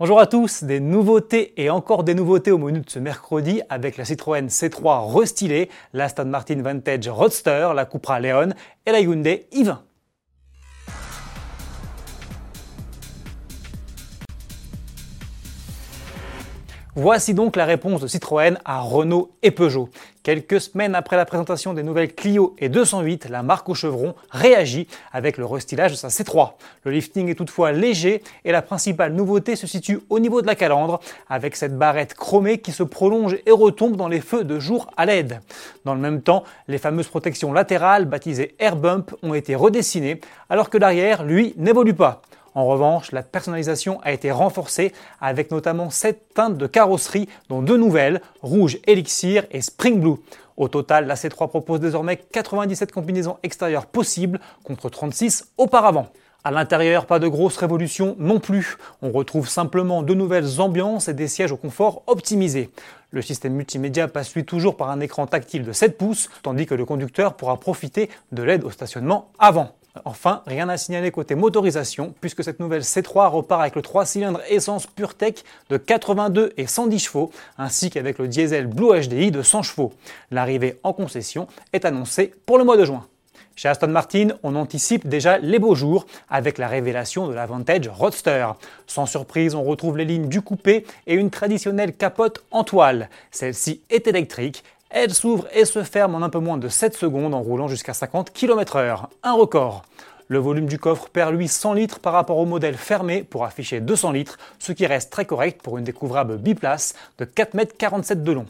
Bonjour à tous, des nouveautés et encore des nouveautés au menu de ce mercredi avec la Citroën C3 restylée, l'Aston Martin Vantage Roadster, la Cupra Leon et la Hyundai i20. Voici donc la réponse de Citroën à Renault et Peugeot. Quelques semaines après la présentation des nouvelles Clio et 208, la marque au chevron réagit avec le restylage de sa C3. Le lifting est toutefois léger et la principale nouveauté se situe au niveau de la calandre avec cette barrette chromée qui se prolonge et retombe dans les feux de jour à LED. Dans le même temps, les fameuses protections latérales baptisées Air Bump ont été redessinées alors que l'arrière, lui, n'évolue pas. En revanche, la personnalisation a été renforcée avec notamment 7 teintes de carrosserie, dont deux nouvelles, rouge Elixir et Spring Blue. Au total, la C3 propose désormais 97 combinaisons extérieures possibles contre 36 auparavant. À l'intérieur, pas de grosse révolution non plus. On retrouve simplement de nouvelles ambiances et des sièges au confort optimisés. Le système multimédia passe lui toujours par un écran tactile de 7 pouces, tandis que le conducteur pourra profiter de l'aide au stationnement avant. Enfin, rien à signaler côté motorisation, puisque cette nouvelle C3 repart avec le 3 cylindres essence PureTech de 82 et 110 chevaux, ainsi qu'avec le diesel Blue HDI de 100 chevaux. L'arrivée en concession est annoncée pour le mois de juin. Chez Aston Martin, on anticipe déjà les beaux jours avec la révélation de la Vantage Roadster. Sans surprise, on retrouve les lignes du coupé et une traditionnelle capote en toile. Celle-ci est électrique elle s'ouvre et se ferme en un peu moins de 7 secondes en roulant jusqu'à 50 km/h. Un record. Le volume du coffre perd lui 100 litres par rapport au modèle fermé pour afficher 200 litres, ce qui reste très correct pour une découvrable biplace de 4,47 m de long.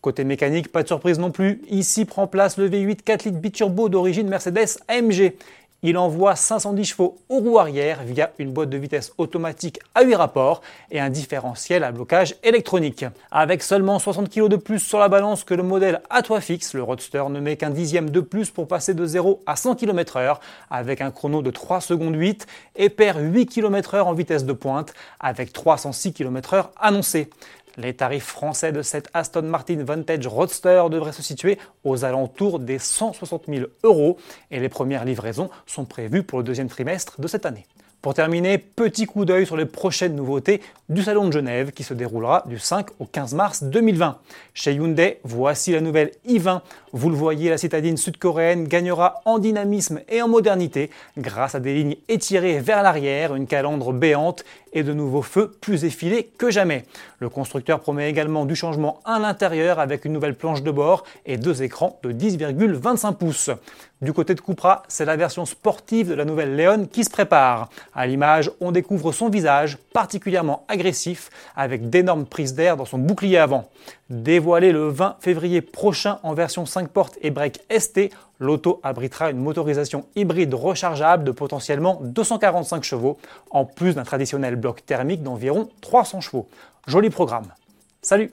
Côté mécanique, pas de surprise non plus, ici prend place le V8 4 litres biturbo d'origine Mercedes AMG. Il envoie 510 chevaux aux roues arrière via une boîte de vitesse automatique à 8 rapports et un différentiel à blocage électronique. Avec seulement 60 kg de plus sur la balance que le modèle à toit fixe, le Roadster ne met qu'un dixième de plus pour passer de 0 à 100 km/h avec un chrono de 3 secondes 8 et perd 8 km/h en vitesse de pointe avec 306 km/h annoncé. Les tarifs français de cette Aston Martin Vantage Roadster devraient se situer aux alentours des 160 000 euros et les premières livraisons sont prévues pour le deuxième trimestre de cette année. Pour terminer, petit coup d'œil sur les prochaines nouveautés du Salon de Genève qui se déroulera du 5 au 15 mars 2020. Chez Hyundai, voici la nouvelle i20. Vous le voyez, la citadine sud-coréenne gagnera en dynamisme et en modernité grâce à des lignes étirées vers l'arrière, une calandre béante et de nouveaux feux plus effilés que jamais. Le constructeur promet également du changement à l'intérieur avec une nouvelle planche de bord et deux écrans de 10,25 pouces. Du côté de Cupra, c'est la version sportive de la nouvelle Leon qui se prépare. À l'image, on découvre son visage particulièrement agressif avec d'énormes prises d'air dans son bouclier avant. Dévoilé le 20 février prochain en version 5 portes et break ST, l'auto abritera une motorisation hybride rechargeable de potentiellement 245 chevaux, en plus d'un traditionnel bloc thermique d'environ 300 chevaux. Joli programme. Salut